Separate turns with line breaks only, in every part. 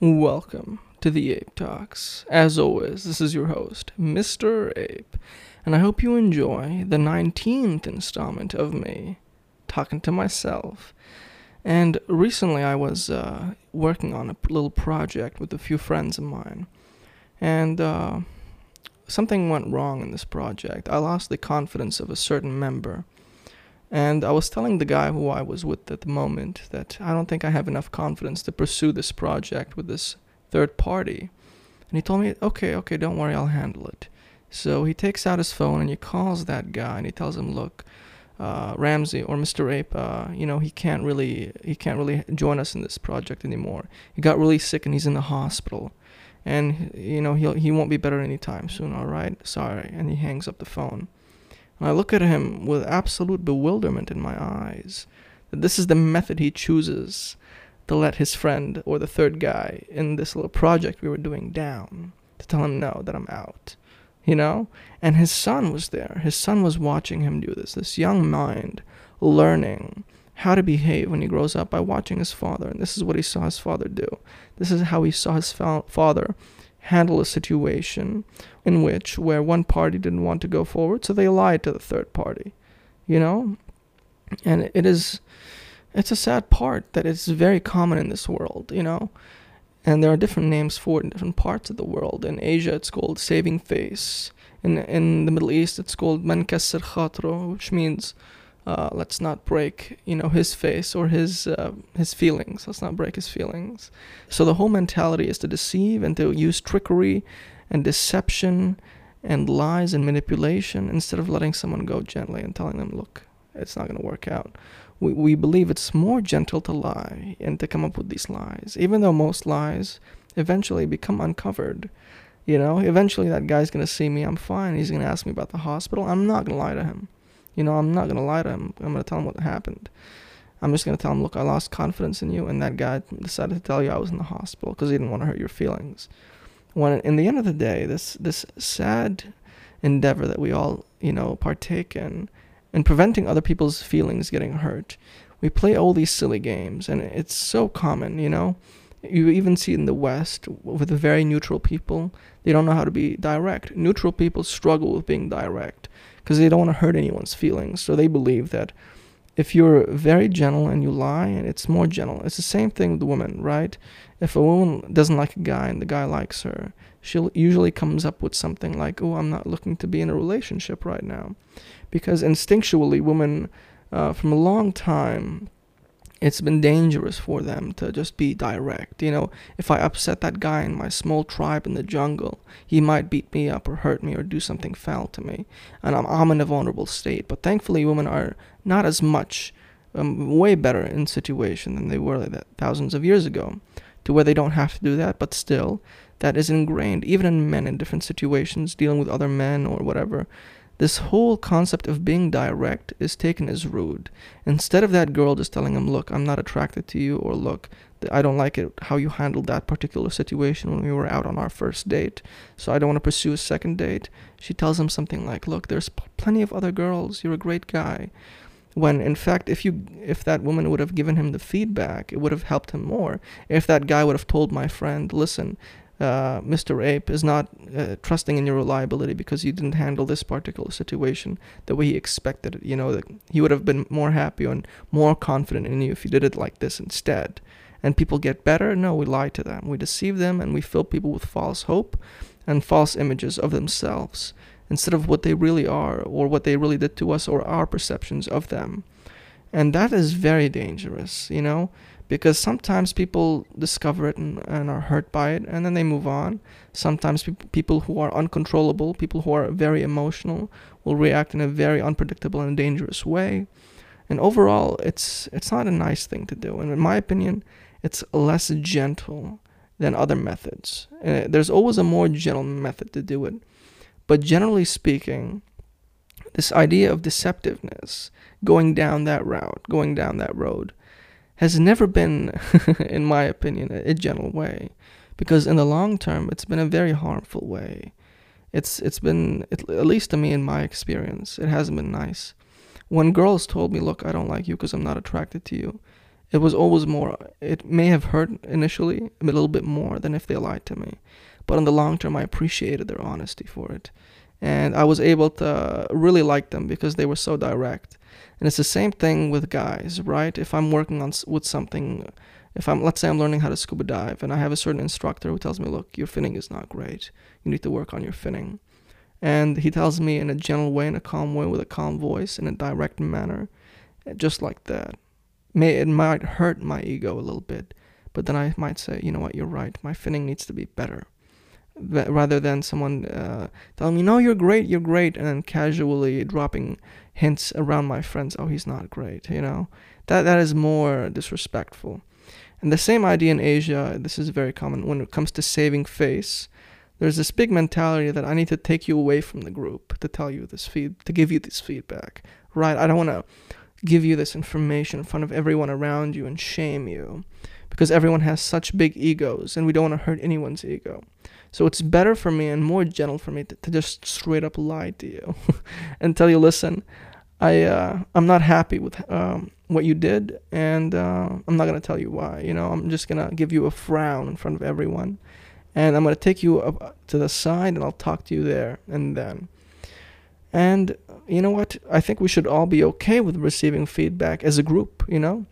Welcome to the Ape Talks. As always, this is your host, Mr. Ape, and I hope you enjoy the 19th installment of me talking to myself. And recently I was uh, working on a little project with a few friends of mine, and uh, something went wrong in this project. I lost the confidence of a certain member. And I was telling the guy who I was with at the moment that I don't think I have enough confidence to pursue this project with this third party. And he told me, okay, okay, don't worry, I'll handle it. So he takes out his phone and he calls that guy and he tells him, look, uh, Ramsay or Mr. Ape, uh, you know, he can't really, he can't really join us in this project anymore. He got really sick and he's in the hospital, and you know he'll he won't be better anytime soon. All right, sorry. And he hangs up the phone. And I look at him with absolute bewilderment in my eyes. That this is the method he chooses to let his friend or the third guy in this little project we were doing down. To tell him no, that I'm out. You know? And his son was there. His son was watching him do this. This young mind learning how to behave when he grows up by watching his father. And this is what he saw his father do. This is how he saw his fa- father handle a situation in which where one party didn't want to go forward, so they lied to the third party, you know? And it is it's a sad part that it's very common in this world, you know? And there are different names for it in different parts of the world. In Asia, it's called saving face. In in the Middle East, it's called man khatro, which means uh, let's not break, you know, his face or his uh, his feelings. Let's not break his feelings. So the whole mentality is to deceive and to use trickery and deception and lies and manipulation instead of letting someone go gently and telling them, look, it's not going to work out. We we believe it's more gentle to lie and to come up with these lies, even though most lies eventually become uncovered. You know, eventually that guy's going to see me. I'm fine. He's going to ask me about the hospital. I'm not going to lie to him. You know, I'm not going to lie to him. I'm going to tell him what happened. I'm just going to tell him, look, I lost confidence in you, and that guy decided to tell you I was in the hospital because he didn't want to hurt your feelings. When, in the end of the day, this this sad endeavor that we all, you know, partake in, in preventing other people's feelings getting hurt, we play all these silly games, and it's so common, you know. You even see in the West with the very neutral people, they don't know how to be direct. Neutral people struggle with being direct because they don't want to hurt anyone's feelings. So they believe that if you're very gentle and you lie, and it's more gentle. It's the same thing with women, right? If a woman doesn't like a guy and the guy likes her, she usually comes up with something like, "Oh, I'm not looking to be in a relationship right now," because instinctually, women, uh, from a long time, it's been dangerous for them to just be direct. You know, if I upset that guy in my small tribe in the jungle, he might beat me up or hurt me or do something foul to me. And I'm, I'm in a vulnerable state. But thankfully, women are not as much, um, way better in situation than they were like thousands of years ago, to where they don't have to do that. But still, that is ingrained, even in men in different situations, dealing with other men or whatever this whole concept of being direct is taken as rude. Instead of that girl just telling him, Look, I'm not attracted to you, or Look, I don't like it how you handled that particular situation when we were out on our first date, so I don't want to pursue a second date. She tells him something like, Look, there's plenty of other girls, you're a great guy. When in fact, if you if that woman would have given him the feedback, it would have helped him more. If that guy would have told my friend, listen, uh, Mr. Ape is not uh, trusting in your reliability because you didn't handle this particular situation the way he expected it. You know, he would have been more happy and more confident in you if you did it like this instead. And people get better? No, we lie to them. We deceive them and we fill people with false hope and false images of themselves instead of what they really are or what they really did to us or our perceptions of them. And that is very dangerous, you know because sometimes people discover it and, and, are hurt by it and then they move on. Sometimes pe- people who are uncontrollable people who are very emotional will react in a very unpredictable and dangerous way. And overall it's it's not a nice thing to do. And in my opinion it's less gentle than other methods. Uh, there's always a more gentle method to do it but generally speaking this idea of deceptiveness going down that route going down that road has never been, in my opinion, a, gentle way, because in the long term, it's been a very harmful way. It's it's been at least to me in my experience, it hasn't been nice. When girls told me, "Look, I don't like you because I'm not attracted to you," it was always more. It may have hurt initially a little bit more than if they lied to me, but in the long term, I appreciated their honesty for it, and I was able to really like them because they were so direct. And it's the same thing with guys, right? If I'm working on with something, if I'm let's say I'm learning how to scuba dive, and I have a certain instructor who tells me, "Look, your finning is not great. You need to work on your finning." And he tells me in a gentle way, in a calm way, with a calm voice, in a direct manner, eh, just like that may it might hurt my ego a little bit, but then I might say, you know what, you're right. My finning needs to be better, rather than someone uh, telling me, no, you're great, you're great, and then casually dropping hints around my friends, oh, he's not great. You know, that that is more disrespectful. And the same idea in Asia, this is very common when it comes to saving face. There's this big mentality that I need to take you away from the group to tell you this feed, to give you this feedback, right? I don't want to give you this information in front of everyone around you and shame you because everyone has such big egos and we don't want to hurt anyone's ego. So it's better for me and more gentle for me to, to just straight up lie to you and tell you, listen, I uh, I'm not happy with um, what you did, and uh, I'm not gonna tell you why. You know, I'm just gonna give you a frown in front of everyone, and I'm gonna take you up to the side, and I'll talk to you there and then. And you know what? I think we should all be okay with receiving feedback as a group, you know?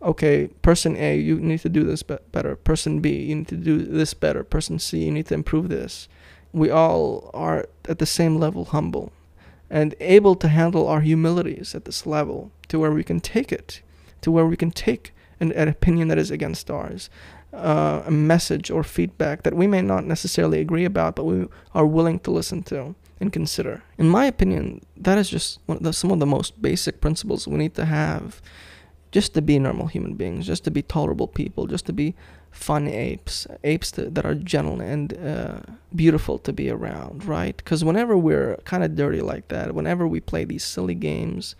Okay, person A, you need to do this be- better. Person B, you need to do this better. Person C, you need to improve this. We all are at the same level humble and able to handle our humilities at this level to where we can take it, to where we can take an, an opinion that is against ours, uh, a message or feedback that we may not necessarily agree about, but we are willing to listen to and consider. In my opinion, that is just of the, some of the most basic principles we need to have just to be normal human beings, just to be tolerable people, just to be fun apes, apes to, that are gentle and uh, beautiful to be around, right? Because whenever we're kind of dirty like that, whenever we play these silly games,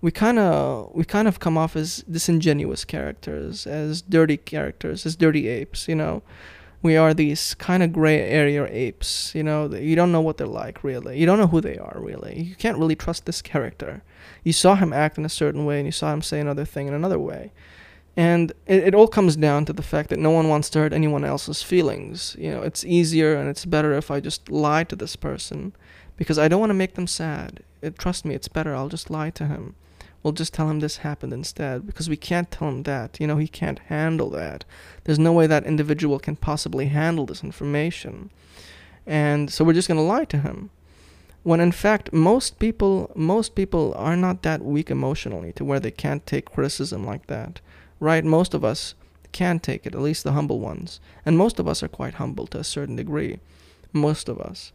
we kind of we kind of come off as disingenuous characters, as dirty characters, as dirty apes, you know we are these kind of gray area apes. You know, you don't know what they're like really. You don't know who they are really. You can't really trust this character. You saw him act in a certain way, and you saw him say another thing in another way. And it, it all comes down to the fact that no one wants to hurt anyone else's feelings. You know, it's easier and it's better if I just lie to this person because I don't want to make them sad. It, trust me, it's better. I'll just lie to him we'll just tell him this happened instead because we can't tell him that. You know, he can't handle that. There's no way that individual can possibly handle this information. And so we're just going to lie to him. When in fact most people most people are not that weak emotionally to where they can't take criticism like that. Right? Most of us can take it, at least the humble ones. And most of us are quite humble to a certain degree. Most of us.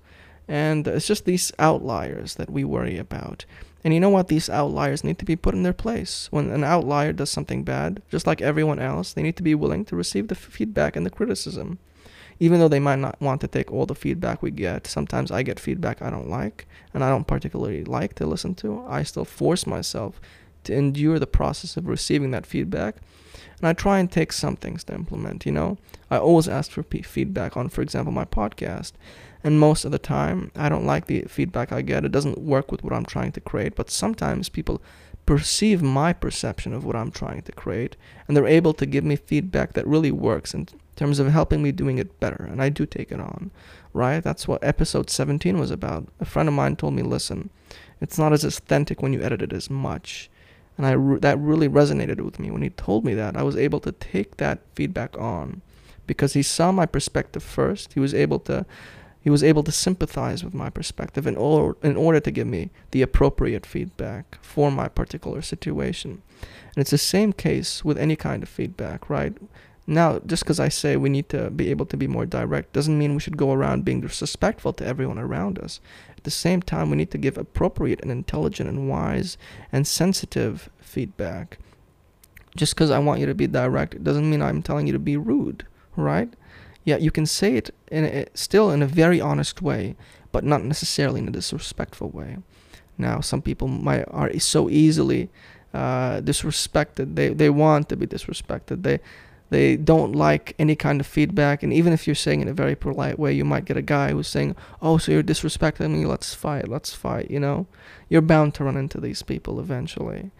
And it's just these outliers that we worry about. And you know what? These outliers need to be put in their place. When an outlier does something bad, just like everyone else, they need to be willing to receive the feedback and the criticism. Even though they might not want to take all the feedback we get, sometimes I get feedback I don't like and I don't particularly like to listen to. I still force myself to endure the process of receiving that feedback. And I try and take some things to implement, you know. I always ask for p- feedback on, for example, my podcast. And most of the time, I don't like the feedback I get. It doesn't work with what I'm trying to create. But sometimes people perceive my perception of what I'm trying to create, and they're able to give me feedback that really works in terms of helping me doing it better. And I do take it on, right? That's what episode 17 was about. A friend of mine told me, listen, it's not as authentic when you edit it as much. And I re- that really resonated with me when he told me that. I was able to take that feedback on because he saw my perspective first. He was able to he was able to sympathize with my perspective in, or, in order to give me the appropriate feedback for my particular situation. And it's the same case with any kind of feedback, right? Now, just because I say we need to be able to be more direct doesn't mean we should go around being disrespectful to everyone around us. At the same time, we need to give appropriate and intelligent and wise and sensitive feedback. Just because I want you to be direct doesn't mean I'm telling you to be rude, right? Yeah, you can say it in a, still in a very honest way, but not necessarily in a disrespectful way. Now, some people might are so easily uh, disrespected. They they want to be disrespected. They they don't like any kind of feedback. And even if you're saying it in a very polite way, you might get a guy who's saying, "Oh, so you're disrespecting me? Let's fight. Let's fight." You know, you're bound to run into these people eventually.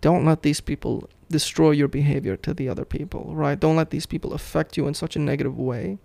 Don't let these people destroy your behavior to the other people, right? Don't let these people affect you in such a negative way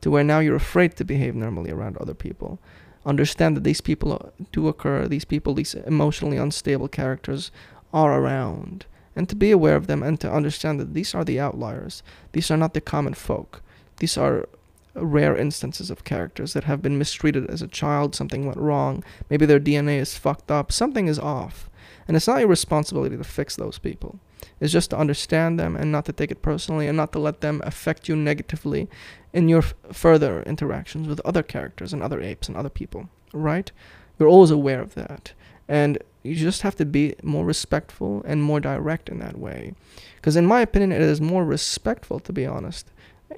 to where now you're afraid to behave normally around other people. Understand that these people do occur, these people, these emotionally unstable characters are around, and to be aware of them and to understand that these are the outliers. These are not the common folk. These are rare instances of characters that have been mistreated as a child, something went wrong, maybe their DNA is fucked up, something is off. And it's not your responsibility to fix those people. It's just to understand them and not to take it personally and not to let them affect you negatively in your f- further interactions with other characters and other apes and other people, right? You're always aware of that. And you just have to be more respectful and more direct in that way. Because, in my opinion, it is more respectful, to be honest.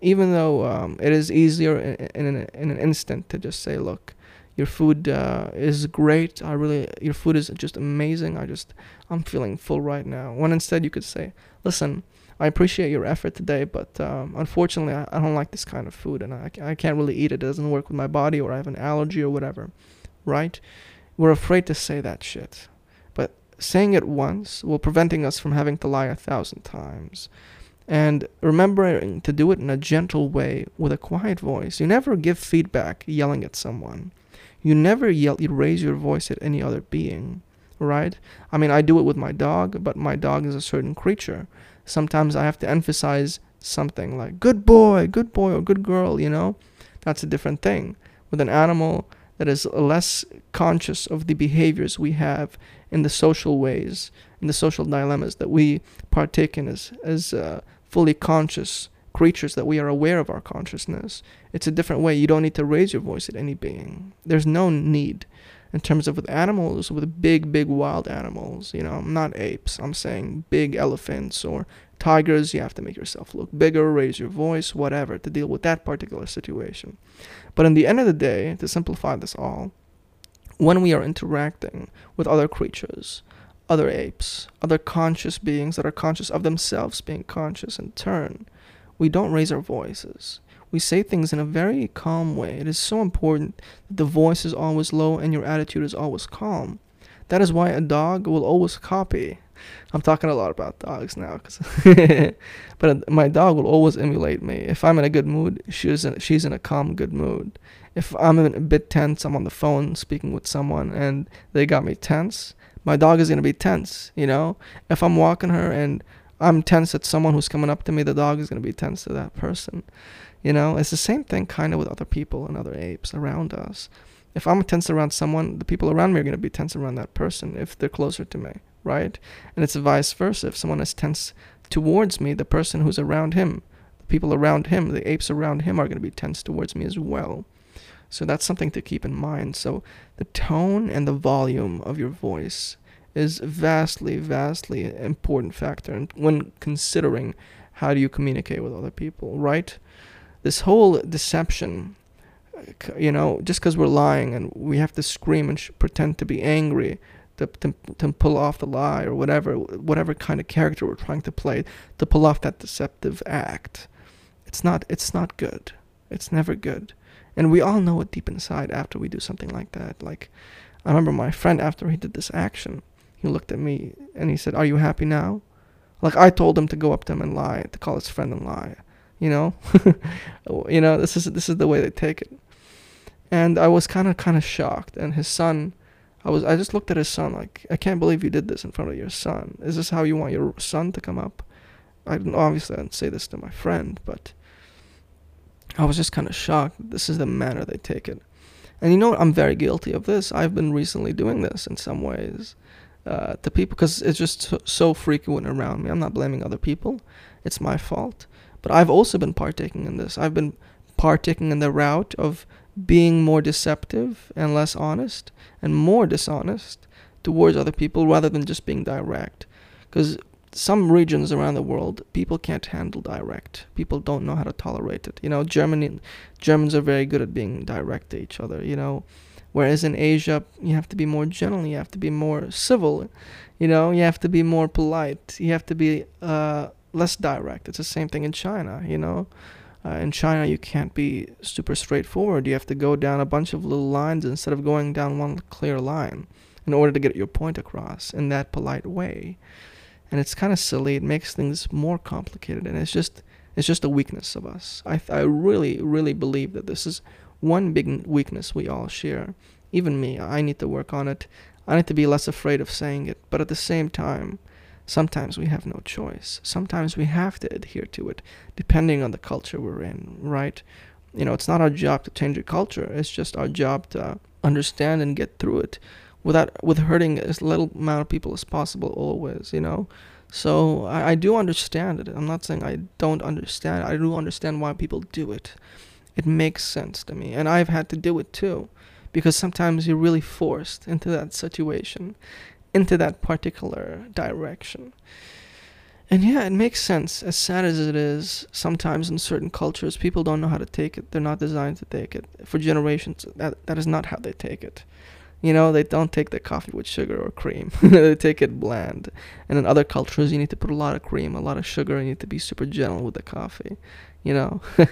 Even though um, it is easier in, in, an, in an instant to just say, look, your food uh, is great. I really, your food is just amazing. I just, I'm feeling full right now. When instead you could say, listen, I appreciate your effort today, but um, unfortunately, I, I, don't like this kind of food and I, I can't really eat it. It doesn't work with my body or I have an allergy or whatever, right? We're afraid to say that shit. But saying it once will preventing us from having to lie a thousand times. And remembering to do it in a gentle way with a quiet voice. You never give feedback yelling at someone. You never yell, you raise your voice at any other being, right? I mean, I do it with my dog, but my dog is a certain creature. Sometimes I have to emphasize something like good boy, good boy, or good girl, you know? That's a different thing. With an animal that is less conscious of the behaviors we have in the social ways, in the social dilemmas that we partake in as, as uh, fully conscious creatures that we are aware of our consciousness. It's a different way. You don't need to raise your voice at any being. There's no need in terms of with animals, with big, big wild animals. You know, not apes. I'm saying big elephants or tigers. You have to make yourself look bigger, raise your voice, whatever, to deal with that particular situation. But in the end of the day, to simplify this all, when we are interacting with other creatures, other apes, other conscious beings that are conscious of themselves being conscious in turn, we don't raise our voices. We say things in a very calm way. It is so important that the voice is always low and your attitude is always calm. That is why a dog will always copy. I'm talking a lot about dogs now, but my dog will always emulate me. If I'm in a good mood, she's in, she's in a calm, good mood. If I'm a bit tense, I'm on the phone speaking with someone and they got me tense, my dog is gonna be tense. You know, if I'm walking her and I'm tense at someone who's coming up to me, the dog is going to be tense to that person. You know, it's the same thing kind of with other people and other apes around us. If I'm tense around someone, the people around me are going to be tense around that person if they're closer to me, right? And it's vice versa. If someone is tense towards me, the person who's around him, the people around him, the apes around him are going to be tense towards me as well. So that's something to keep in mind. So the tone and the volume of your voice is vastly, vastly important factor when considering how do you communicate with other people, right? This whole deception, you know, just because we're lying and we have to scream and sh- pretend to be angry to, to, to pull off the lie or whatever, whatever kind of character we're trying to play to pull off that deceptive act. It's not, it's not good. It's never good. And we all know it deep inside after we do something like that. Like, I remember my friend after he did this action, he looked at me and he said, Are you happy now? Like I told him to go up to him and lie, to call his friend and lie. You know? you know, this is this is the way they take it. And I was kinda kinda shocked. And his son I was I just looked at his son like, I can't believe you did this in front of your son. Is this how you want your son to come up? I obviously I didn't say this to my friend, but I was just kind of shocked. This is the manner they take it. And you know, I'm very guilty of this. I've been recently doing this in some ways uh, to people because it's just so, so frequent around me. I'm not blaming other people, it's my fault. But I've also been partaking in this. I've been partaking in the route of being more deceptive and less honest and more dishonest towards other people rather than just being direct. Because some regions around the world, people can't handle direct. People don't know how to tolerate it. You know, Germany, Germans are very good at being direct to each other. You know, Whereas in Asia, you have to be more gentle, you have to be more civil, you know, you have to be more polite, you have to be uh, less direct. It's the same thing in China, you know. Uh, in China, you can't be super straightforward. You have to go down a bunch of little lines instead of going down one clear line in order to get your point across in that polite way. and it's kind of silly. It makes things more complicated, and it's just it's just a weakness of us. I I really really believe that this is one big weakness we all share. Even me, I need to work on it. I need to be less afraid of saying it, but at the same time, sometimes we have no choice. Sometimes we have to adhere to it, depending on the culture we're in, right? You know, it's not our job to change a culture. It's just our job to understand and get through it without with hurting as little amount of people as possible always, you know. So I, I do understand it. I'm not saying I don't understand. I do understand why people do it. It makes sense to me. And I've had to do it too because sometimes you're really forced into that situation, into that particular direction. And yeah, it makes sense. As sad as it is, sometimes in certain cultures, people don't know how to take it. They're not designed to take it. For generations, that that is not how they take it. You know, they don't take the coffee with sugar or cream. they take it bland. And in other cultures, you need to put a lot of cream, a lot of sugar, and you need to be super gentle with the coffee. You know.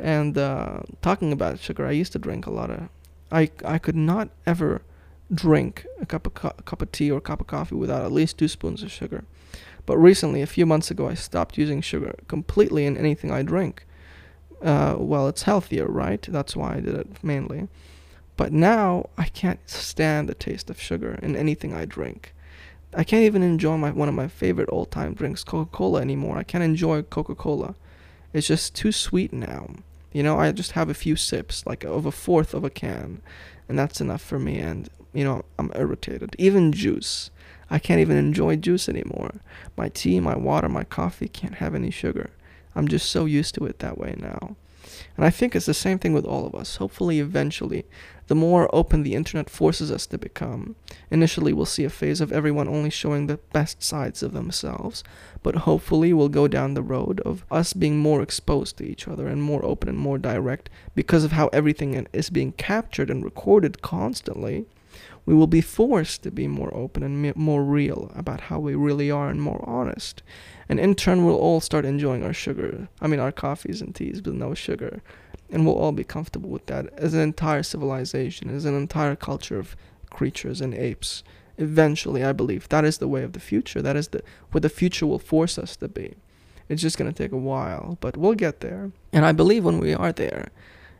And uh, talking about sugar, I used to drink a lot of. I I could not ever drink a cup of co- a cup of tea or a cup of coffee without at least two spoons of sugar. But recently, a few months ago, I stopped using sugar completely in anything I drink. Uh, well, it's healthier, right? That's why I did it mainly. But now I can't stand the taste of sugar in anything I drink. I can't even enjoy my one of my favorite all-time drinks, Coca-Cola, anymore. I can't enjoy Coca-Cola. It's just too sweet now. You know, I just have a few sips, like of a fourth of a can, and that's enough for me. And you know, I'm irritated. Even juice, I can't even enjoy juice anymore. My tea, my water, my coffee can't have any sugar. I'm just so used to it that way now. And I think it's the same thing with all of us. Hopefully, eventually, the more open the internet forces us to become, initially we'll see a phase of everyone only showing the best sides of themselves, but hopefully we'll go down the road of us being more exposed to each other and more open and more direct because of how everything is being captured and recorded constantly. We will be forced to be more open and more real about how we really are and more honest. And in turn, we'll all start enjoying our sugar. I mean, our coffees and teas with no sugar and we'll all be comfortable with that as an entire civilization, as an entire culture of creatures and apes. Eventually, I believe that is the way of the future. That is the what the future will force us to be. It's just going to take a while, but we'll get there. And I believe when we are there,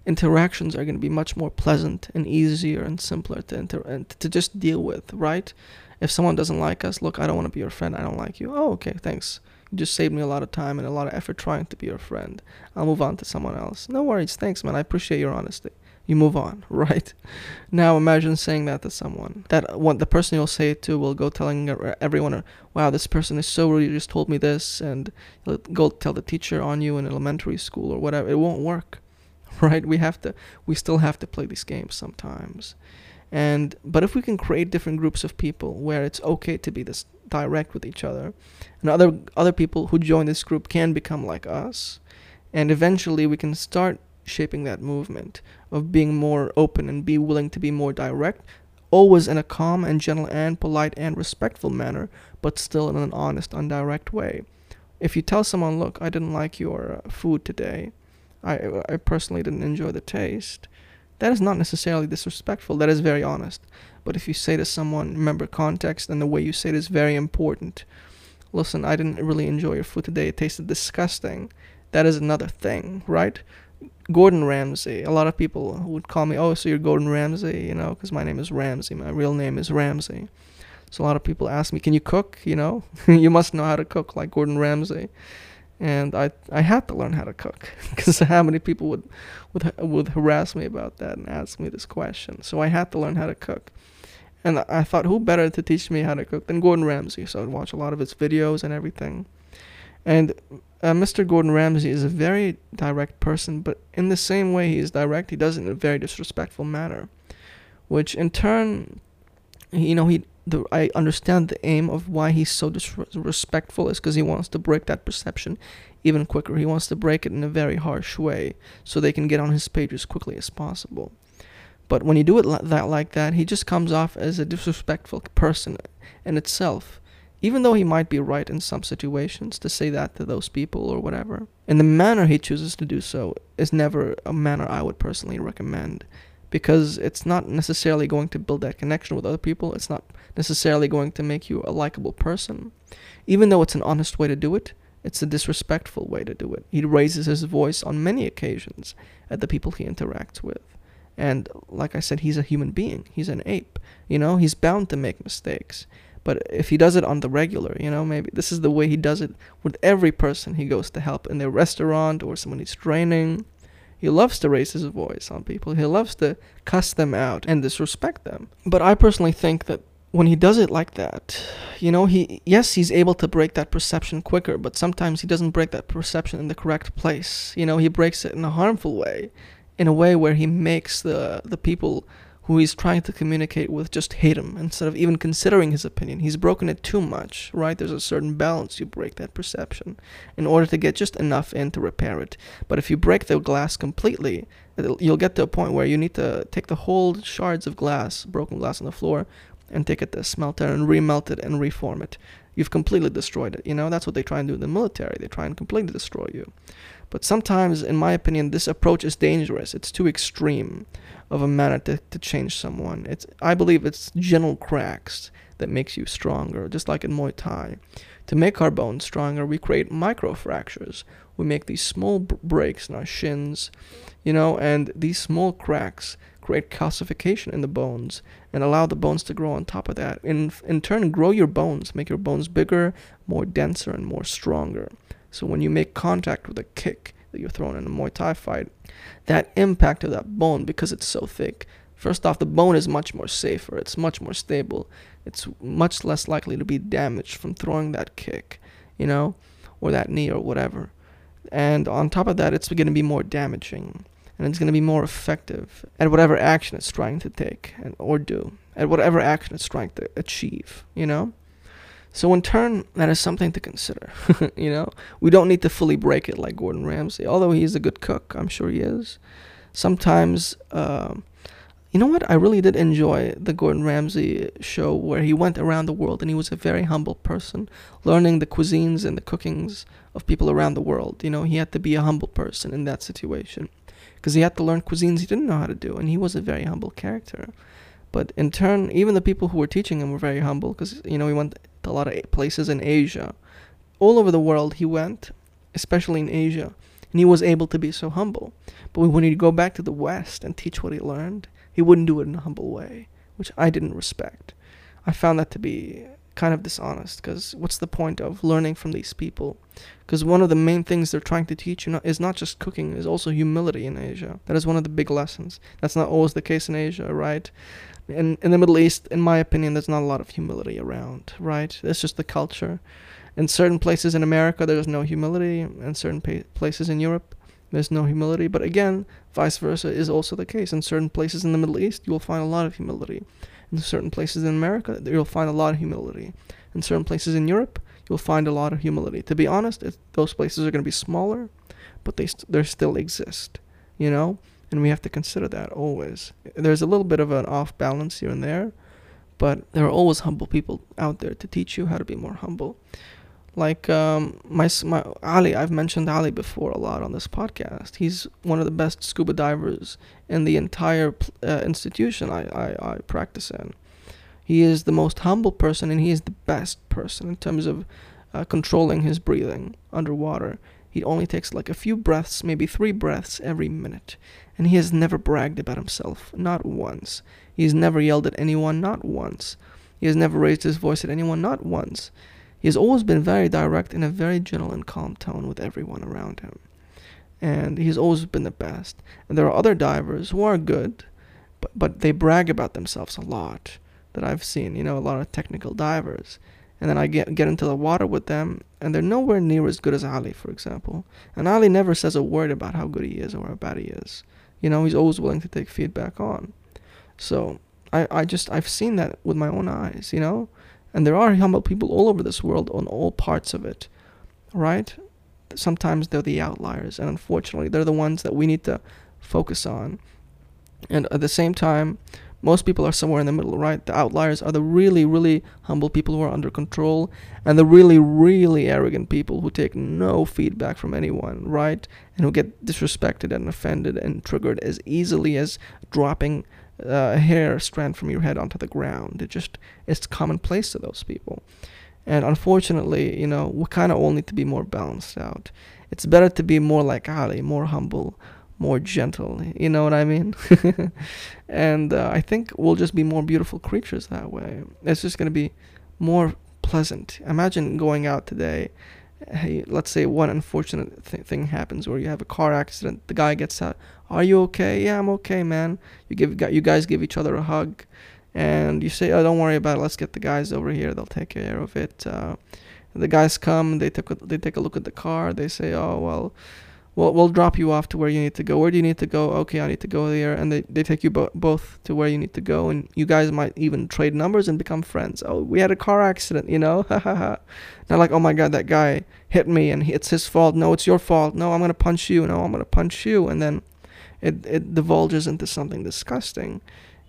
interactions are going to be much more pleasant and easier and simpler to inter- and to just deal with, right? If someone doesn't like us, look, I don't want to be your friend. I don't like you. Oh, okay, thanks. You just saved me a lot of time and a lot of effort trying to be your friend. I'll move on to someone else. No worries. Thanks, man. I appreciate your honesty. You move on, right? Now imagine saying that to someone. That one, the person you'll say it to will go telling everyone, "Wow, this person is so rude. You just told me this," and go tell the teacher on you in elementary school or whatever. It won't work, right? We have to. We still have to play these games sometimes. And but if we can create different groups of people where it's okay to be this direct with each other, and other other people who join this group can become like us, and eventually we can start shaping that movement of being more open and be willing to be more direct, always in a calm and gentle and polite and respectful manner, but still in an honest, undirect way. If you tell someone, "Look, I didn't like your uh, food today," I I personally didn't enjoy the taste that is not necessarily disrespectful, that is very honest. But if you say to someone, remember context and the way you say it is very important. Listen, I didn't really enjoy your food today, it tasted disgusting. That is another thing, right? Gordon Ramsay. A lot of people would call me, oh, so you're Gordon Ramsay, you know, because my name is Ramsay. My real name is Ramsay. So a lot of people ask me, can you cook? You know, you must know how to cook like Gordon Ramsay and I I had to learn how to cook because how many people would would would harass me about that and ask me this question. So I had to learn how to cook, and I thought who better to teach me how to cook than Gordon Ramsay. So I'd watch a lot of his videos and everything. And uh, Mr. Gordon Ramsay is a very direct person, but in the same way he is direct, he does it in a very disrespectful manner, which in turn, you know, he the I understand the aim of why he's so disrespectful is because he wants to break that perception even quicker. He wants to break it in a very harsh way so they can get on his page as quickly as possible. But when you do it li- that like that, he just comes off as a disrespectful person in itself. Even though he might be right in some situations to say that to those people or whatever. And the manner he chooses to do so is never a manner I would personally recommend because it's not necessarily going to build that connection with other people. It's not necessarily going to make you a likable person. Even though it's an honest way to do it, it's a disrespectful way to do it. He raises his voice on many occasions at the people he interacts with. And like I said, he's a human being. He's an ape. You know, he's bound to make mistakes. But if he does it on the regular, you know, maybe this is the way he does it with every person he goes to help in their restaurant or someone he's training. He loves to raise his voice on people. He loves to cuss them out and disrespect them. But I personally think that when he does it like that, you know, he yes, he's able to break that perception quicker, but sometimes he doesn't break that perception in the correct place. You know, he breaks it in a harmful way, in a way where he makes the the people who he's trying to communicate with just hate him instead of even considering his opinion. He's broken it too much, right? There's a certain balance you break that perception in order to get just enough in to repair it. But if you break the glass completely, you'll get to a point where you need to take the whole shards of glass, broken glass on the floor, and take it uh, to a smelter and remelt it and reform it. You've completely destroyed it. You know, that's what they try and do in the military. They try and completely destroy you. But sometimes, in my opinion, this approach is dangerous. It's too extreme of a manner to, to change someone. It's I believe it's gentle cracks that makes you stronger, just like in Muay Thai. To make our bones stronger, we create micro fractures. We make these small breaks in our shins, you know, and these small cracks create calcification in the bones and allow the bones to grow on top of that. In in turn, grow your bones, make your bones bigger, more denser, and more stronger. So when you make contact with a kick that you're throwing in a Muay Thai fight, that impact of that bone, because it's so thick, first off, the bone is much more safer. It's much more stable. It's much less likely to be damaged from throwing that kick, you know, or that knee or whatever. And on top of that, it's going to be more damaging. And it's going to be more effective at whatever action it's trying to take and, or do, at whatever action it's trying to achieve, you know? So in turn, that is something to consider. you know, we don't need to fully break it like Gordon Ramsay, although he is a good cook. I'm sure he is. Sometimes, uh, you know what? I really did enjoy the Gordon Ramsay show where he went around the world and he was a very humble person, learning the cuisines and the cookings of people around the world. You know, he had to be a humble person in that situation because he had to learn cuisines he didn't know how to do, and he was a very humble character. But in turn, even the people who were teaching him were very humble because, you know, he went to a lot of places in Asia. All over the world he went, especially in Asia, and he was able to be so humble. But when he'd go back to the West and teach what he learned, he wouldn't do it in a humble way, which I didn't respect. I found that to be kind of dishonest because what's the point of learning from these people? Because one of the main things they're trying to teach you is not just cooking, is also humility in Asia. That is one of the big lessons. That's not always the case in Asia, right? in in the Middle East, in my opinion, there's not a lot of humility around, right? It's just the culture. In certain places in America, there's no humility. In certain pa- places in Europe, there's no humility. But again, vice versa is also the case. In certain places in the Middle East, you will find a lot of humility. In certain places in America, you'll find a lot of humility. In certain places in Europe, you'll find a lot of humility. To be honest, those places are going to be smaller, but they st- they still exist. You know, and we have to consider that always. There's a little bit of an off balance here and there, but there are always humble people out there to teach you how to be more humble. Like um, my my Ali, I've mentioned Ali before a lot on this podcast. He's one of the best scuba divers in the entire uh, institution I, I, I practice in. He is the most humble person, and he is the best person in terms of uh, controlling his breathing underwater. He only takes like a few breaths, maybe three breaths every minute, and he has never bragged about himself, not once. He has never yelled at anyone, not once. He has never raised his voice at anyone, not once. He has always been very direct in a very gentle and calm tone with everyone around him. And he's always been the best. And there are other divers who are good, but, but they brag about themselves a lot that I've seen, you know, a lot of technical divers. And then I get get into the water with them, and they're nowhere near as good as Ali, for example. And Ali never says a word about how good he is or how bad he is. You know, he's always willing to take feedback on. So I, I just I've seen that with my own eyes, you know? And there are humble people all over this world on all parts of it. Right? Sometimes they're the outliers and unfortunately they're the ones that we need to focus on. And at the same time, most people are somewhere in the middle, right? The outliers are the really, really humble people who are under control, and the really, really arrogant people who take no feedback from anyone, right? And who get disrespected and offended and triggered as easily as dropping uh, a hair strand from your head onto the ground. It just it's commonplace to those people. And unfortunately, you know, we kind of all need to be more balanced out. It's better to be more like Ali, more humble, more gentle. You know what I mean? and uh, I think we'll just be more beautiful creatures that way. It's just going to be more pleasant. Imagine going out today. Hey, let's say one unfortunate th- thing happens where you have a car accident. The guy gets out. Are you okay? Yeah, I'm okay, man. You give you guys give each other a hug, and you say, "Oh, don't worry about it. Let's get the guys over here. They'll take care of it." Uh, the guys come. They take a, they take a look at the car. They say, "Oh well." we'll, we'll drop you off to where you need to go. Where do you need to go? Okay, I need to go there. And they, they take you bo- both to where you need to go. And you guys might even trade numbers and become friends. Oh, we had a car accident, you know? Not like, oh my God, that guy hit me and it's his fault. No, it's your fault. No, I'm to punch you. No, I'm to punch you. And then it, it divulges into something disgusting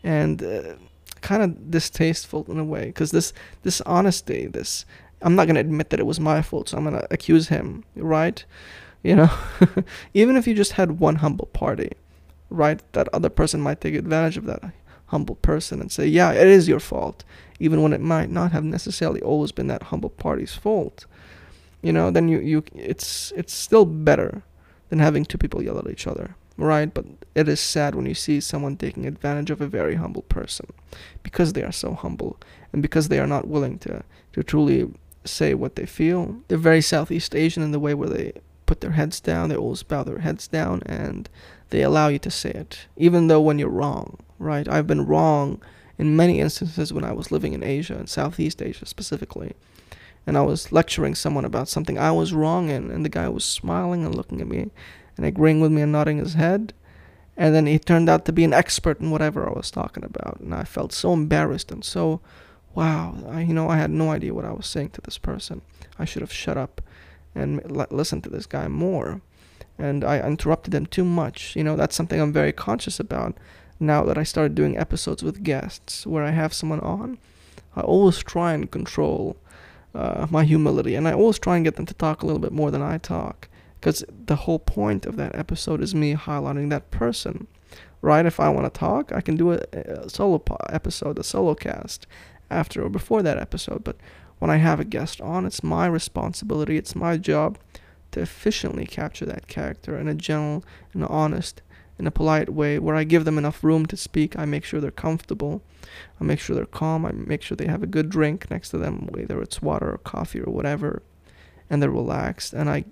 and uh, kind of distasteful in a way. Because this, this honesty, this, I'm not going to admit that it was my fault, so I'm going to accuse him, right? You know, even if you just had one humble party, right? That other person might take advantage of that humble person and say, yeah, it is your fault, even when it might not have necessarily always been that humble party's fault. You know, then you, you it's it's still better than having two people yell at each other, right? But it is sad when you see someone taking advantage of a very humble person because they are so humble and because they are not willing to, to truly say what they feel. They're very Southeast Asian in the way where they put their heads down, they always bow their heads down, and they allow you to say it, even though when you're wrong, right? I've been wrong in many instances when I was living in Asia, in Southeast Asia specifically, and I was lecturing someone about something I was wrong in, and the guy was smiling and looking at me and agreeing with me and nodding his head. And then he turned out to be an expert in whatever I was talking about, and I felt so embarrassed and so, wow, I, you know, I had no idea what I was saying to this person. I should have shut up and l- listen to this guy more. And I interrupted him too much. You know, that's something I'm very conscious about now that I started doing episodes with guests where I have someone on. I always try and control uh, my humility, and I always try and get them to talk a little bit more than I talk. Because the whole point of that episode is me highlighting that person. Right? If I want to talk, I can do a, a solo po- episode, a solo cast after or before that episode. But when I have a guest on, it's my responsibility, it's my job to efficiently capture that character in a gentle and honest in a polite way where I give them enough room to speak. I make sure they're comfortable. I make sure they're calm. I make sure they have a good drink next to them, whether it's water or coffee or whatever, and they're relaxed. And I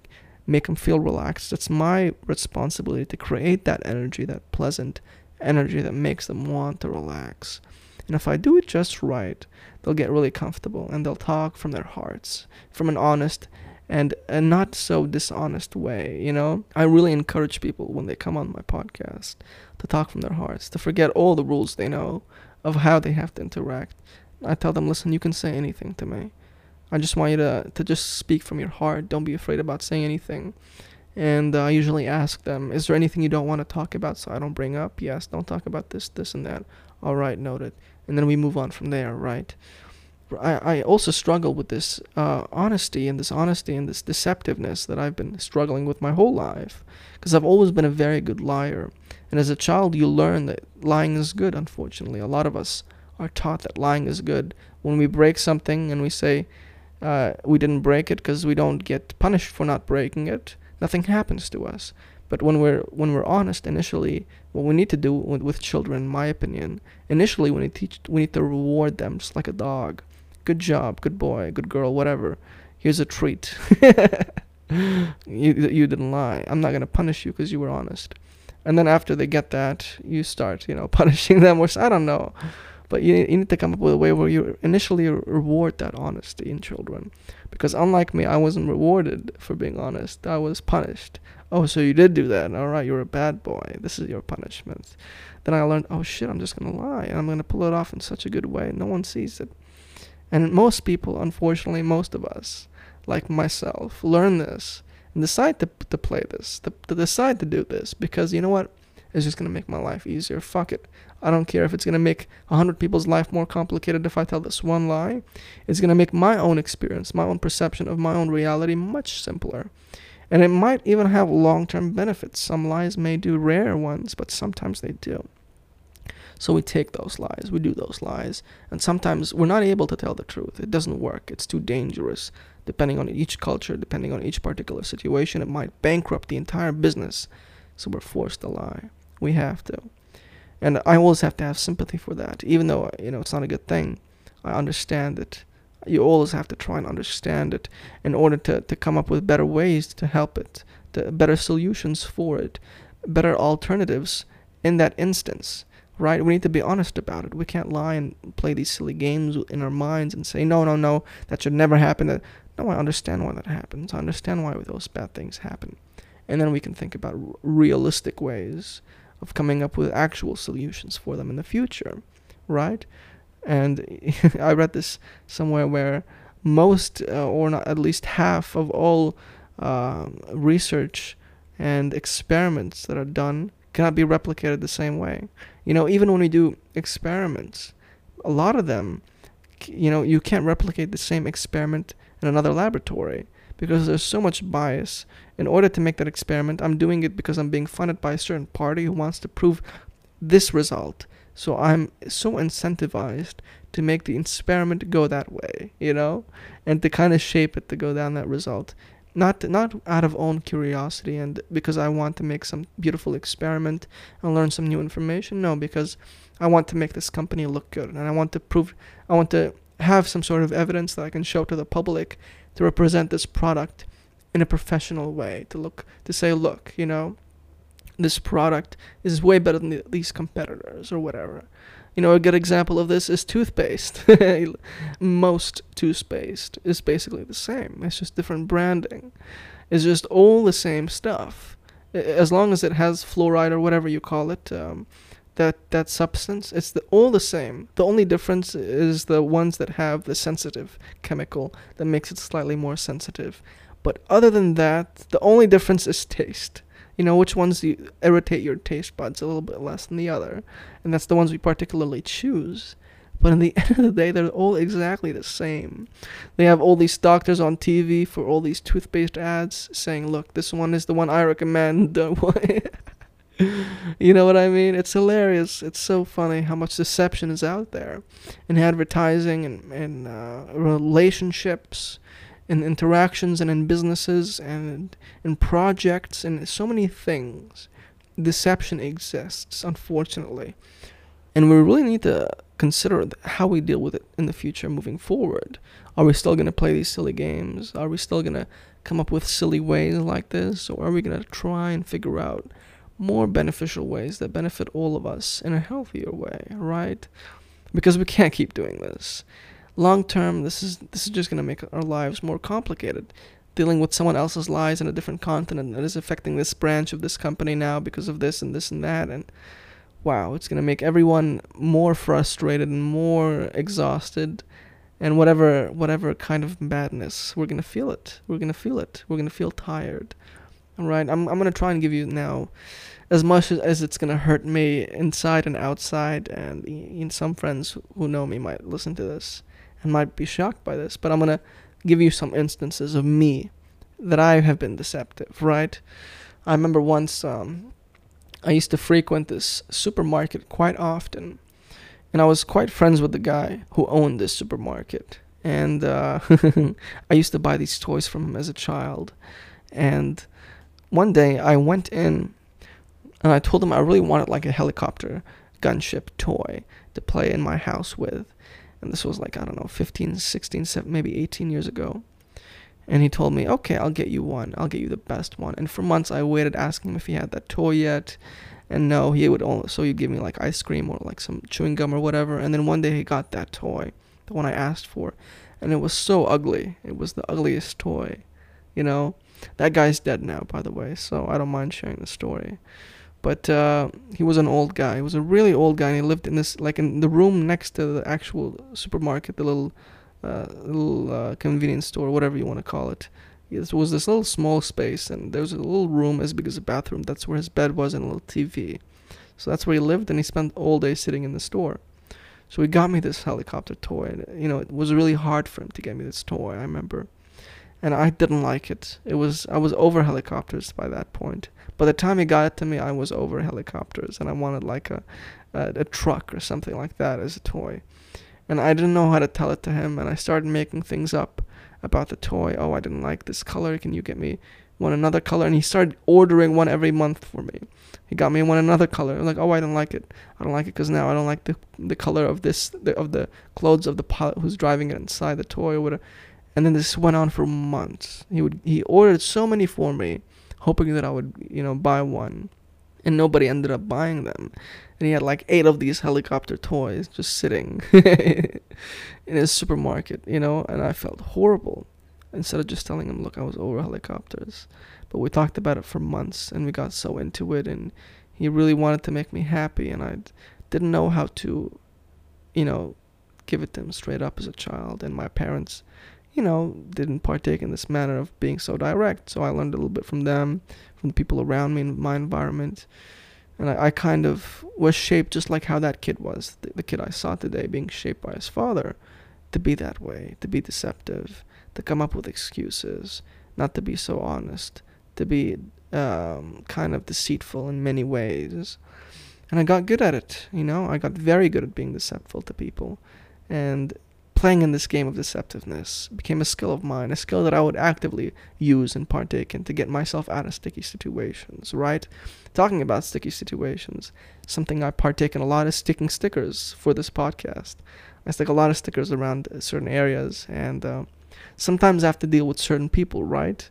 make them feel relaxed. It's my responsibility to create that energy, that pleasant energy that makes them want to relax. And if I do it just right, they'll get really comfortable and they'll talk from their hearts, from an honest and a not so dishonest way, you know? I really encourage people when they come on my podcast to talk from their hearts, to forget all the rules they know of how they have to interact. I tell them, listen, you can say anything to me. I just want you to, to just speak from your heart. Don't be afraid about saying anything. And uh, I usually ask them, is there anything you don't want to talk about so I don't bring up? Yes, don't talk about this, this, and that. All right, noted and then we move on from there, right? I, I also struggle with this uh, honesty and this honesty and this deceptiveness that I've been struggling with my whole life because I've always been a very good liar. And as a child, you learn that lying is good, unfortunately. A lot of us are taught that lying is good. When we break something and we say uh, we didn't break it because we don't get punished for not breaking it, nothing happens to us. But when we're when we're honest initially, what we need to do with, with children, in my opinion, initially when we teach we need to reward them just like a dog. Good job, good boy, good girl, whatever. Here's a treat. you you didn't lie. I'm not gonna punish you because you were honest. And then after they get that, you start you know punishing them or I don't know. But you, you need to come up with a way where you initially reward that honesty in children. Because unlike me, I wasn't rewarded for being honest. I was punished. Oh, so you did do that. All right, you're a bad boy. This is your punishment. Then I learned, oh shit, I'm just going to lie. And I'm going to pull it off in such a good way. No one sees it. And most people, unfortunately, most of us, like myself, learn this and decide to, to play this, to, to decide to do this because you know what? It's just going to make my life easier. Fuck it. I don't care if it's going to make 100 people's life more complicated if I tell this one lie. It's going to make my own experience, my own perception of my own reality much simpler. And it might even have long term benefits. Some lies may do rare ones, but sometimes they do. So we take those lies, we do those lies, and sometimes we're not able to tell the truth. It doesn't work, it's too dangerous. Depending on each culture, depending on each particular situation, it might bankrupt the entire business. So we're forced to lie. We have to. And I always have to have sympathy for that, even though, you know, it's not a good thing. I understand it. You always have to try and understand it in order to, to come up with better ways to help it, to better solutions for it, better alternatives in that instance right? We need to be honest about it. We can't lie and play these silly games in our minds and say, no, no, no, that should never happen. No, I understand why that happens. I understand why those bad things happen. And then we can think about realistic ways of coming up with actual solutions for them in the future, right? And I read this somewhere where most, uh, or not at least half, of all uh, research and experiments that are done cannot be replicated the same way. You know, even when we do experiments, a lot of them, you know, you can't replicate the same experiment in another laboratory because there's so much bias. In order to make that experiment, I'm doing it because I'm being funded by a certain party who wants to prove this result. So I'm so incentivized to make the experiment go that way, you know, and to kind of shape it to go down that result not not out of own curiosity and because I want to make some beautiful experiment and learn some new information. No, because I want to make this company look good and I want to prove I want to have some sort of evidence that I can show to the public to represent this product in a professional way to look to say look, you know, this product is way better than the, these competitors or whatever. You know, a good example of this is toothpaste. Most toothpaste is basically the same. It's just different branding. It's just all the same stuff. As long as it has fluoride or whatever you call it, um, that that substance, it's the, all the same. The only difference is the ones that have the sensitive chemical that makes it slightly more sensitive. But other than that, the only difference is taste. You know which ones you irritate your taste buds a little bit less than the other. And that's the ones we particularly choose. But in the end of the day they're all exactly the same. They have all these doctors on tv for all these toothpaste ads saying look this one is the one i recommend you know what i mean it's hilarious it's so funny how much deception is out there in advertising and, and uh, relationships in interactions and in businesses and in projects and so many things. Deception exists, unfortunately. And we really need to consider how we deal with it in the future moving forward. Are we still going to play these silly games? Are we still going to come up with silly ways like this? Or are we going to try and figure out more beneficial ways that benefit all of us in a healthier way, right? Because we can't keep doing this. Long term this is this is just going to make our lives more complicated. Dealing with someone else's lies in a different continent that is affecting this branch of this company now because of this and this and that and wow it's going to make everyone more frustrated and more exhausted and whatever whatever kind of badness we're going to feel it. We're going to feel it. We're going to feel tired. All right? I'm i'm going to try and give you now as much as, it's to hurt me inside and outside and, and some friends who know me might listen to this and might be shocked by this, but I'm to give you some instances of me that I have been deceptive, right? I remember once um, I used to frequent this supermarket quite often, and I was quite friends with the guy who owned this supermarket. And uh, I used to buy these toys from him as a child. And one day I went in and I told him I really wanted like a helicopter gunship toy to play in my house with. And this was like i don't know 15 16 17, maybe 18 years ago. And he told me okay i'll get you one. I'll get you the best one. And for months i waited asking him if he had that toy yet. And no he would only so he'd give me like ice cream or like some chewing gum or whatever. And then one day he got that toy the one i asked for. And it was so ugly. It was the ugliest toy you know? That guy's dead now by the way so i don't mind sharing the story but uh, he was an old guy. He was a really old guy, and he lived in this like in the room next to the actual supermarket, the little uh, little uh, convenience store, whatever you want to call it. It was this little small space, and there was a little room as big as a bathroom. That's where his bed was, and a little TV. So that's where he lived, and he spent all day sitting in the store. So he got me this helicopter toy. And, you know, it was really hard for him to get me this toy. I remember, and I didn't like it. It was I was over helicopters by that point. By the time he got it to me, I was over helicopters, and I wanted like a a, a truck or something like that as a toy. And I didn't know how to tell it to him, and I started making things up about the toy. Oh, I didn't like this color. Can you get me one another color? And he started ordering one every month for me. He got me one another color. I'm like, oh, I don't like it. I don't like it because now I don't like the the color of this the, of the clothes of the pilot who's driving it inside the toy or whatever. And then this went on for months. He would he ordered so many for me, hoping that I would you know buy one, and nobody ended up buying them. And he had like eight of these helicopter toys just sitting in his supermarket, you know. And I felt horrible. Instead of just telling him, look, I was over helicopters. But we talked about it for months and we got so into it and he really wanted to make me happy and I didn't know how to, you know, give it to him straight up as a child and my parents, you know, didn't partake in this manner of being so direct. So I learned a little bit from them, from the people around me in my environment. And I, I kind of was shaped just like how that kid was, the, the kid I saw today being shaped by his father to be that way, to be deceptive, to come up with excuses, not to be so honest, to be um, kind of deceitful in many ways. And I got good at it, you know, I got very good at being deceitful to people. And playing in this game of deceptiveness became a skill of mine, a skill that I would actively use and partake in to get myself out of sticky situations, right? Talking about sticky situations, something I partake in a lot is sticking stickers for this podcast. I stick a lot of stickers around certain areas, and uh, sometimes I have to deal with certain people, right?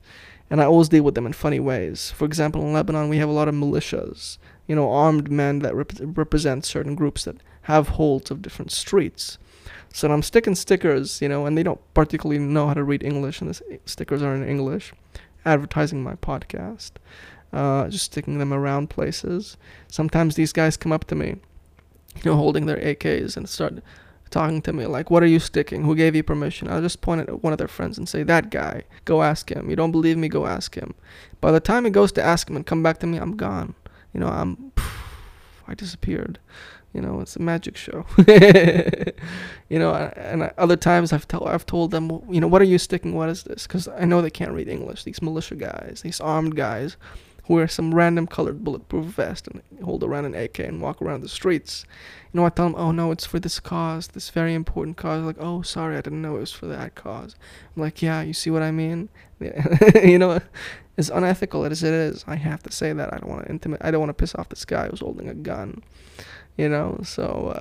and I always deal with them in funny ways. For example, in Lebanon, we have a lot of militias, you know, armed men that rep- represent certain groups that have holds of different streets. So I'm sticking stickers, you know, and they don't particularly know how to read English, and the stickers are in English, advertising my podcast, uh, just sticking them around places. Sometimes these guys come up to me, you know, holding their AKs and start talking to me like, "What are you sticking? Who gave you permission?" I'll just point at one of their friends and say, "That guy. Go ask him. You don't believe me? Go ask him." By the time he goes to ask him and come back to me, I'm gone. You know, I'm I disappeared. You know, it's a magic show. you know, and other times I've told I've told them, you know, what are you sticking? What is this? Because I know they can't read English. These militia guys, these armed guys, who wear some random colored bulletproof vest and hold around an AK and walk around the streets. You know, I tell them, oh no, it's for this cause, this very important cause. Like, oh, sorry, I didn't know it was for that cause. I'm like, yeah, you see what I mean? you know, as unethical as it is, I have to say that. I don't want to intimidate, I don't want to piss off this guy who's holding a gun. You know, so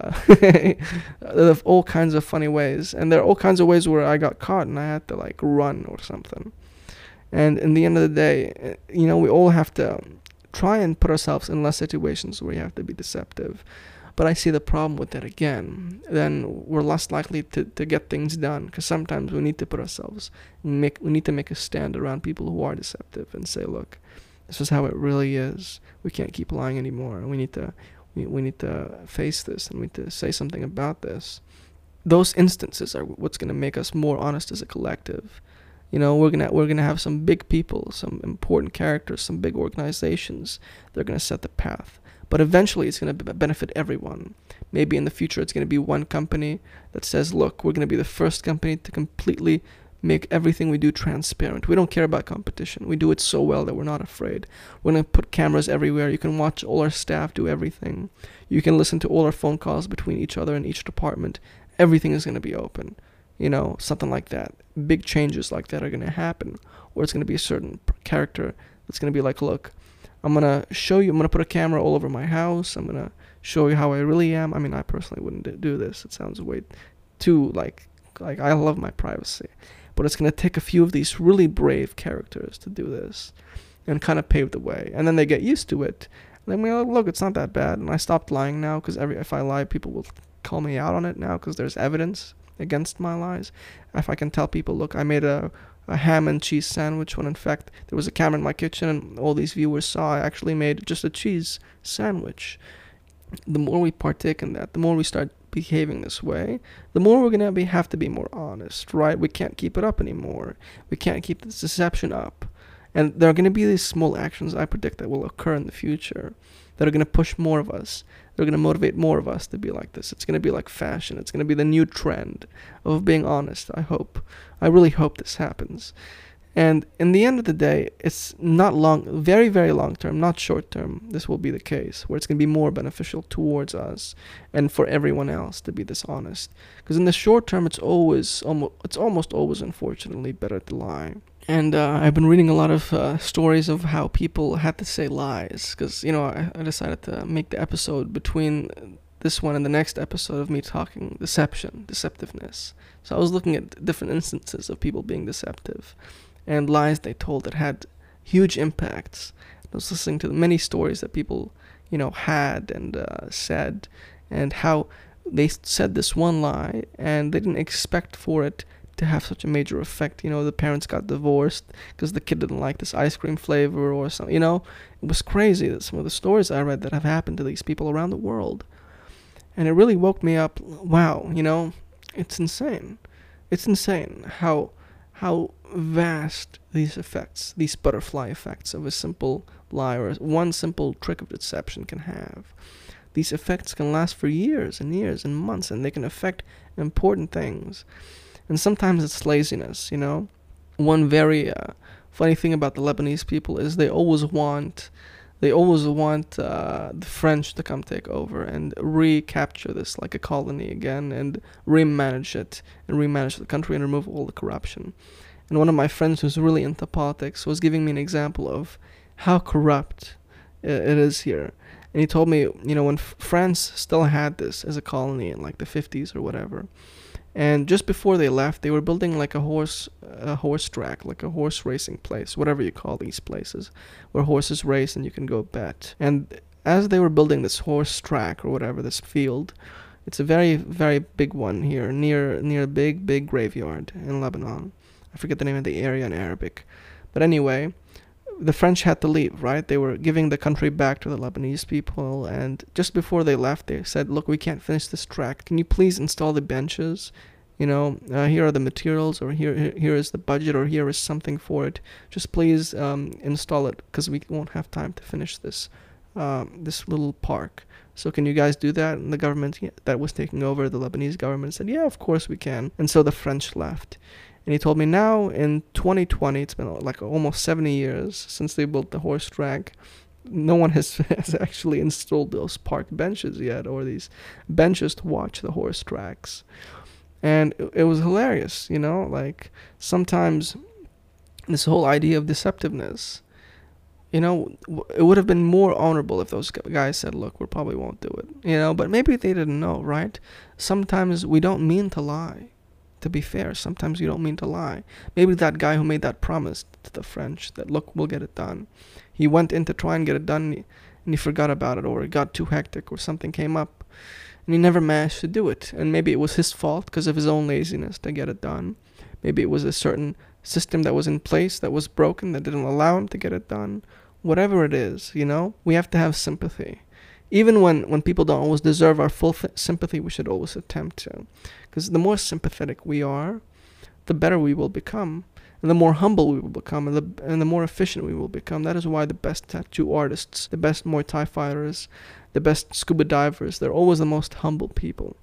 uh, all kinds of funny ways, and there are all kinds of ways where I got caught and I had to like run or something. And in the end of the day, you know, we all have to try and put ourselves in less situations where you have to be deceptive. But I see the problem with that again. Then we're less likely to, to get things done because sometimes we need to put ourselves, make we need to make a stand around people who are deceptive and say, look, this is how it really is. We can't keep lying anymore. We need to we, need to face this and we need to say something about this. Those instances are what's going to make us more honest as a collective you know, we're gonna we're gonna have some big people, some important characters, some big organizations. They're gonna set the path. But eventually, it's gonna benefit everyone. Maybe in the future, it's gonna be one company that says, "Look, we're gonna be the first company to completely make everything we do transparent. We don't care about competition. We do it so well that we're not afraid. We're going to put cameras everywhere. You can watch all our staff do everything. You can listen to all our phone calls between each other and each department. Everything is going to be open you know, something like that. Big changes like that are going to happen, or it's going to be a certain character that's going to be like, look, I'm going to show you, I'm going to put a camera all over my house, I'm going to show you how I really am. I mean, I personally wouldn't do this. It sounds way too like, like I love my privacy. But it's going to take a few of these really brave characters to do this and kind of pave the way. And then they get used to it. And then, we like, look, it's not that bad. And I stopped lying now because every if I lie, people will call me out on it now because there's evidence against my lies. If I can tell people, look, I made a, a ham and cheese sandwich when in fact there was a camera in my kitchen and all these viewers saw I actually made just a cheese sandwich. The more we partake in that, the more we start behaving this way, the more we're gonna be have to be more honest, right? We can't keep it up anymore. We can't keep this deception up. And there are to be these small actions I predict that will occur in the future that are to push more of us. They're to motivate more of us to be like this. It's to be like fashion. It's to be the new trend of being honest. I hope. I really hope this happens. And in the end of the day, it's not long, very, very long term, not short term. This will be the case where it's going to be more beneficial towards us and for everyone else to be this honest. Because in the short term, it's always, almost, it's almost always, unfortunately, better to lie. And uh, I've been reading a lot of uh, stories of how people had to say lies. Because, you know, I, I decided to make the episode between this one and the next episode of me talking deception, deceptiveness. So I was looking at different instances of people being deceptive and lies they told that had huge impacts. I was listening to the many stories that people, you know, had and uh, said, and how they said this one lie and they didn't expect for it to have such a major effect. You know, the parents got divorced because the kid didn't like this ice cream flavor or something. You know, it was crazy that some of the stories I read that have happened to these people around the world. And it really woke me up. Wow, you know, it's insane. It's insane how how vast these effects, these butterfly effects of a simple lie or one simple trick of deception can have. These effects can last for years and years and months, and they can affect important things. And sometimes it's laziness, you know. One very uh, funny thing about the Lebanese people is they always want they always want uh, the French to come take over and recapture this like a colony again and remanage it and remanage the country and remove all the corruption. And one of my friends who's really into politics was giving me an example of how corrupt it is here. And he told me, you know, when France still had this as a colony in like the 50s or whatever, and just before they left, they were building like a horse, a horse track, like a horse racing place, whatever you call these places, where horses race and you can go bet. And as they were building this horse track or whatever, this field, it's a very, very big one here, near near a big, big graveyard in Lebanon. I forget the name of the area in Arabic, but anyway, the French had to leave, right? They were giving the country back to the Lebanese people, and just before they left, they said, "Look, we can't finish this track. Can you please install the benches? You know, uh, here are the materials, or here here is the budget, or here is something for it. Just please um, install it, because we won't have time to finish this um, this little park." So can you guys do that? And the government that was taking over, the Lebanese government, said, "Yeah, of course we can." And so the French left. And he told me now in 2020, it's been uh, like almost 70 years since they built the horse track. No one has, has actually installed those park benches yet, or these benches to watch the horse tracks. And it, it was hilarious, you know, like sometimes this whole idea of deceptiveness you know, it would have been more honorable if those guys said, "Look, we probably won't do it," you know. But maybe they didn't know, right? Sometimes we don't mean to lie to be fair, sometimes you don't mean to lie. Maybe that guy who made that promise to the French that, look, we'll get it done, he went in to try and get it done and he forgot about it or it got too hectic or something came up and he never managed to do it. And maybe it was his fault because of his own laziness to get it done. Maybe it was a certain system that was in place that was broken that didn't allow him to get it done. Whatever it is, you know, we have to have sympathy even when, when people don't always deserve our full th- sympathy, we should always attempt to. Because the more sympathetic we are, the better we will become. And the more humble we will become, and the, and the more efficient we will become. That is why the best tattoo artists, the best Muay Thai fighters, the best scuba divers, they're always the most humble people.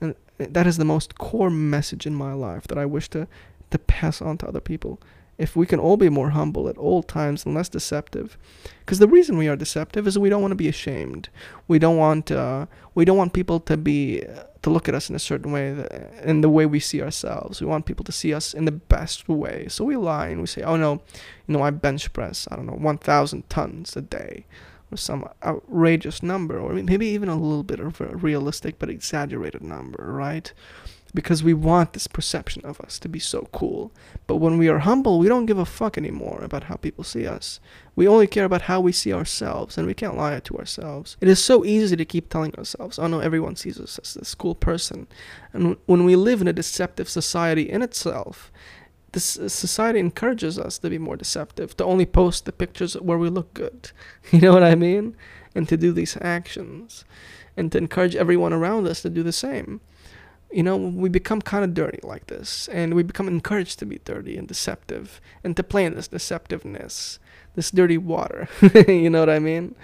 And eh, that is the most core message in my life that I wish to, to pass on to other people if we can all be more humble at all times and less deceptive. Because the reason we are deceptive is we don't want to be ashamed. We don't want uh, we don't want people to be to look at us in a certain way that, in the way we see ourselves. We want people to see us in the best way. So we lie and we say oh no you know i bench press i don't know 1000 tons a day or some outrageous number or maybe even a little bit of a realistic but exaggerated number right because we want this perception of us to be so cool. But when we are humble, we don't give a fuck anymore about how people see us. We only care about how we see ourselves, and we can't lie to ourselves. It is so easy to keep telling ourselves, oh no, everyone sees us as this cool person. And when we live in a deceptive society in itself, this uh, society encourages us to be more deceptive, to only post the pictures where we look good. You know what I mean? And to do these actions. And to encourage everyone around us to do the same you know, we become kind of dirty like this, and we become encouraged to be dirty and deceptive, and to play in this deceptiveness, this dirty water. you know what I mean?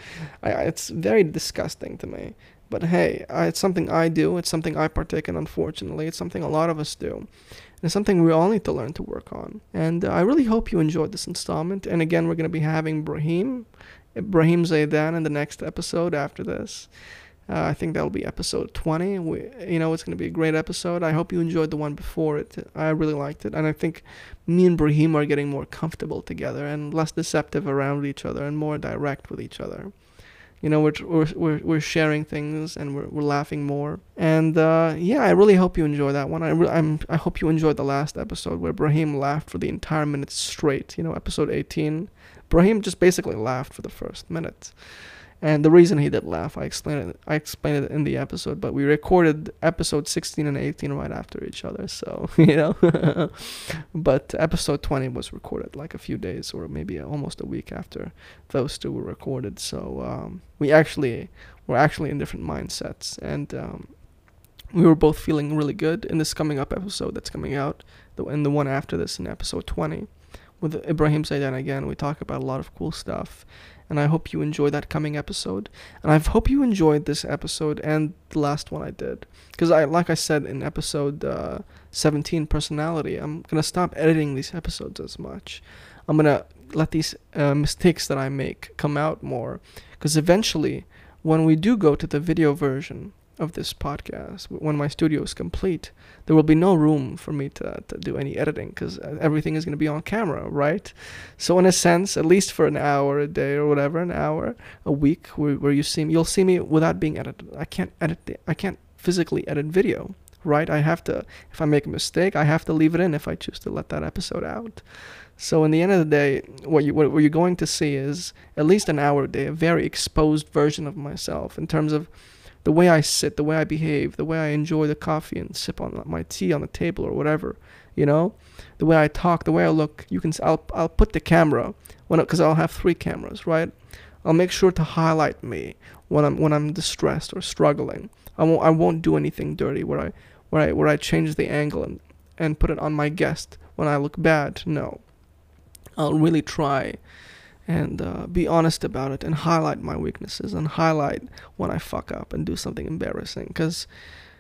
I, it's very disgusting to me. But hey, I, it's something I do. It's something I partake in. Unfortunately, it's something a lot of us do. It's something we all need to learn to work on. And uh, I really hope you enjoyed this installment. And again, we're going to be having Brahim, Brahim Zaidan in the next episode after this. Uh, I think that'll be episode 20. We, you know, it's going to be a great episode. I hope you enjoyed the one before it. I really liked it. And I think me and Brahim are getting more comfortable together and less deceptive around each other and more direct with each other. You know, we're, we're, we're, sharing things and we're, we're laughing more. And uh, yeah, I really hope you enjoy that one. I, re- I'm, I hope you enjoyed the last episode where Brahim laughed for the entire minute straight. You know, episode 18. Brahim just basically laughed for the first minute. And the reason he did laugh, I explained it. I explained it in the episode, but we recorded episode 16 and 18 right after each other, so you know. but episode 20 was recorded like a few days or maybe almost a week after those two were recorded. So um, we actually were actually in different mindsets, and um, we were both feeling really good in this coming up episode that's coming out, and the one after this in episode 20 with Ibrahim Zaidan again. We talk about a lot of cool stuff and I hope you enjoy that coming episode. And I hope you enjoyed this episode and the last one I did, because I, like I said in episode uh, 17, personality, I'm gonna stop editing these episodes as much. I'm gonna let these uh, mistakes that I make come out more, because eventually, when we do go to the video version of this podcast. When my studio is complete there will be no room for me to, to do any editing because uh, everything is going to be on camera right? So in a sense at least for an hour a day or whatever an hour a week where, where you see me you'll see me without being edited. I can't edit the, i can't physically edit video right? I have to if i make a mistake i have to leave it in if i choose to let that episode out. So in the end of the day, what you what, what you're going to see is at least an hour a day, a very exposed version of myself in terms of the way I sit, the way I behave, the way I enjoy the coffee and sip on my tea on the table or whatever, you know, the way I talk, the way I look. You can I'll I'll put the camera when because I'll have three cameras, right? I'll make sure to highlight me when I'm when I'm distressed or struggling. I won't I won't do anything dirty where I where I where I change the angle and and put it on my guest when I look bad. No. I'll really try and uh, be honest about it and highlight my weaknesses and highlight when I fuck up and do something embarrassing because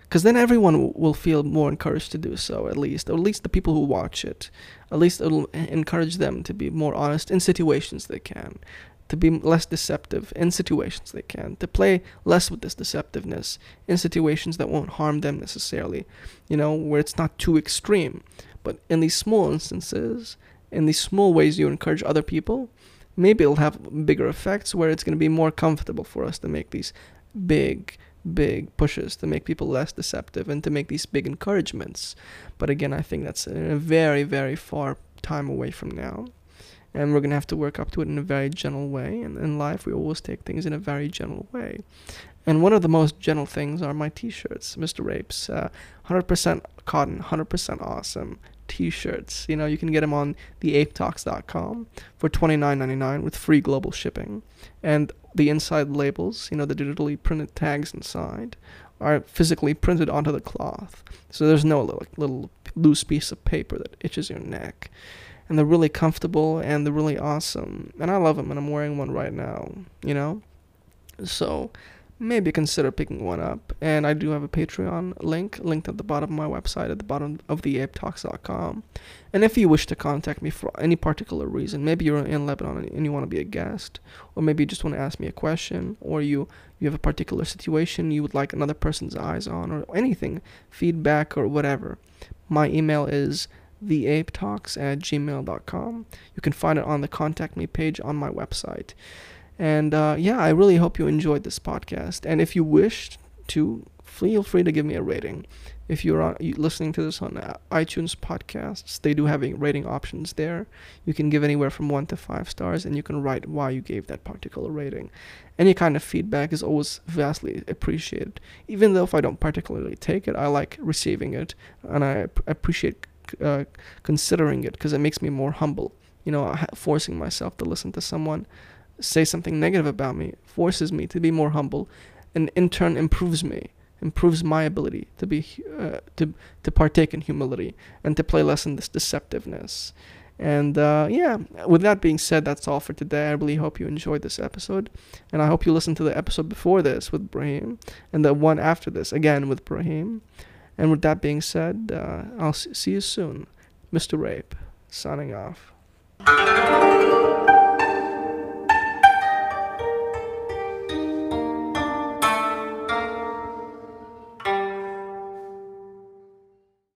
because then everyone w- will feel more encouraged to do so at least or at least the people who watch it. At least it'll encourage them to be more honest in situations they can to be less deceptive in situations they can to play less with this deceptiveness in situations that won't harm them necessarily you know where it's not too extreme. But in these small instances in these small ways you encourage other people maybe it'll have bigger effects where it's going to be more comfortable for us to make these big big pushes to make people less deceptive and to make these big encouragements. But again i think that's a very very far time away from now. And we're going to have to work up to it in a very gentle way. And in life we always take things in a very gentle way. And one of the most gentle things are my t-shirts mr Ape's. Uh, 100% cotton 100% awesome t-shirts. You know, you can get them on theapetalks.com for $29.99 with free global shipping. And the inside labels, you know, the digitally printed tags inside, are physically printed onto the cloth. So there's no little, little loose piece of paper that itches your neck. And they're really comfortable and they're really awesome. And I love them and I'm wearing one right now, you know? So maybe consider picking one up. And I do have a Patreon link, linked at the bottom of my website, at the bottom of the apetalks.com. And if you wish to contact me for any particular reason, maybe you're in Lebanon and you want to be a guest, or maybe you just want to ask me a question, or you, you have a particular situation you would like another person's eyes on, or anything, feedback or whatever, my email is theapetalks at gmail.com. You can find it on the contact me page on my website. And uh, yeah, I really hope you enjoyed this podcast. And if you wish to, feel free to give me a rating. If you're listening to this on uh, iTunes podcasts, they do have rating options there. You can give anywhere from one to five stars, and you can write why you gave that particular rating. Any kind of feedback is always vastly appreciated. Even though if I don't particularly take it, I like receiving it, and I appreciate uh, considering it because it makes me more humble. You know, forcing myself to listen to someone say something negative about me forces me to be more humble and in turn improves me improves my ability to be uh, to to partake in humility and to play less in this deceptiveness. And uh, yeah, with that being said, that's all for today. I really hope you enjoyed this episode, and I hope you listened to the episode before this with Brahim and the one after this again with Brahim. And with that being said, uh, I'll see you soon, Mr. Ape, signing off.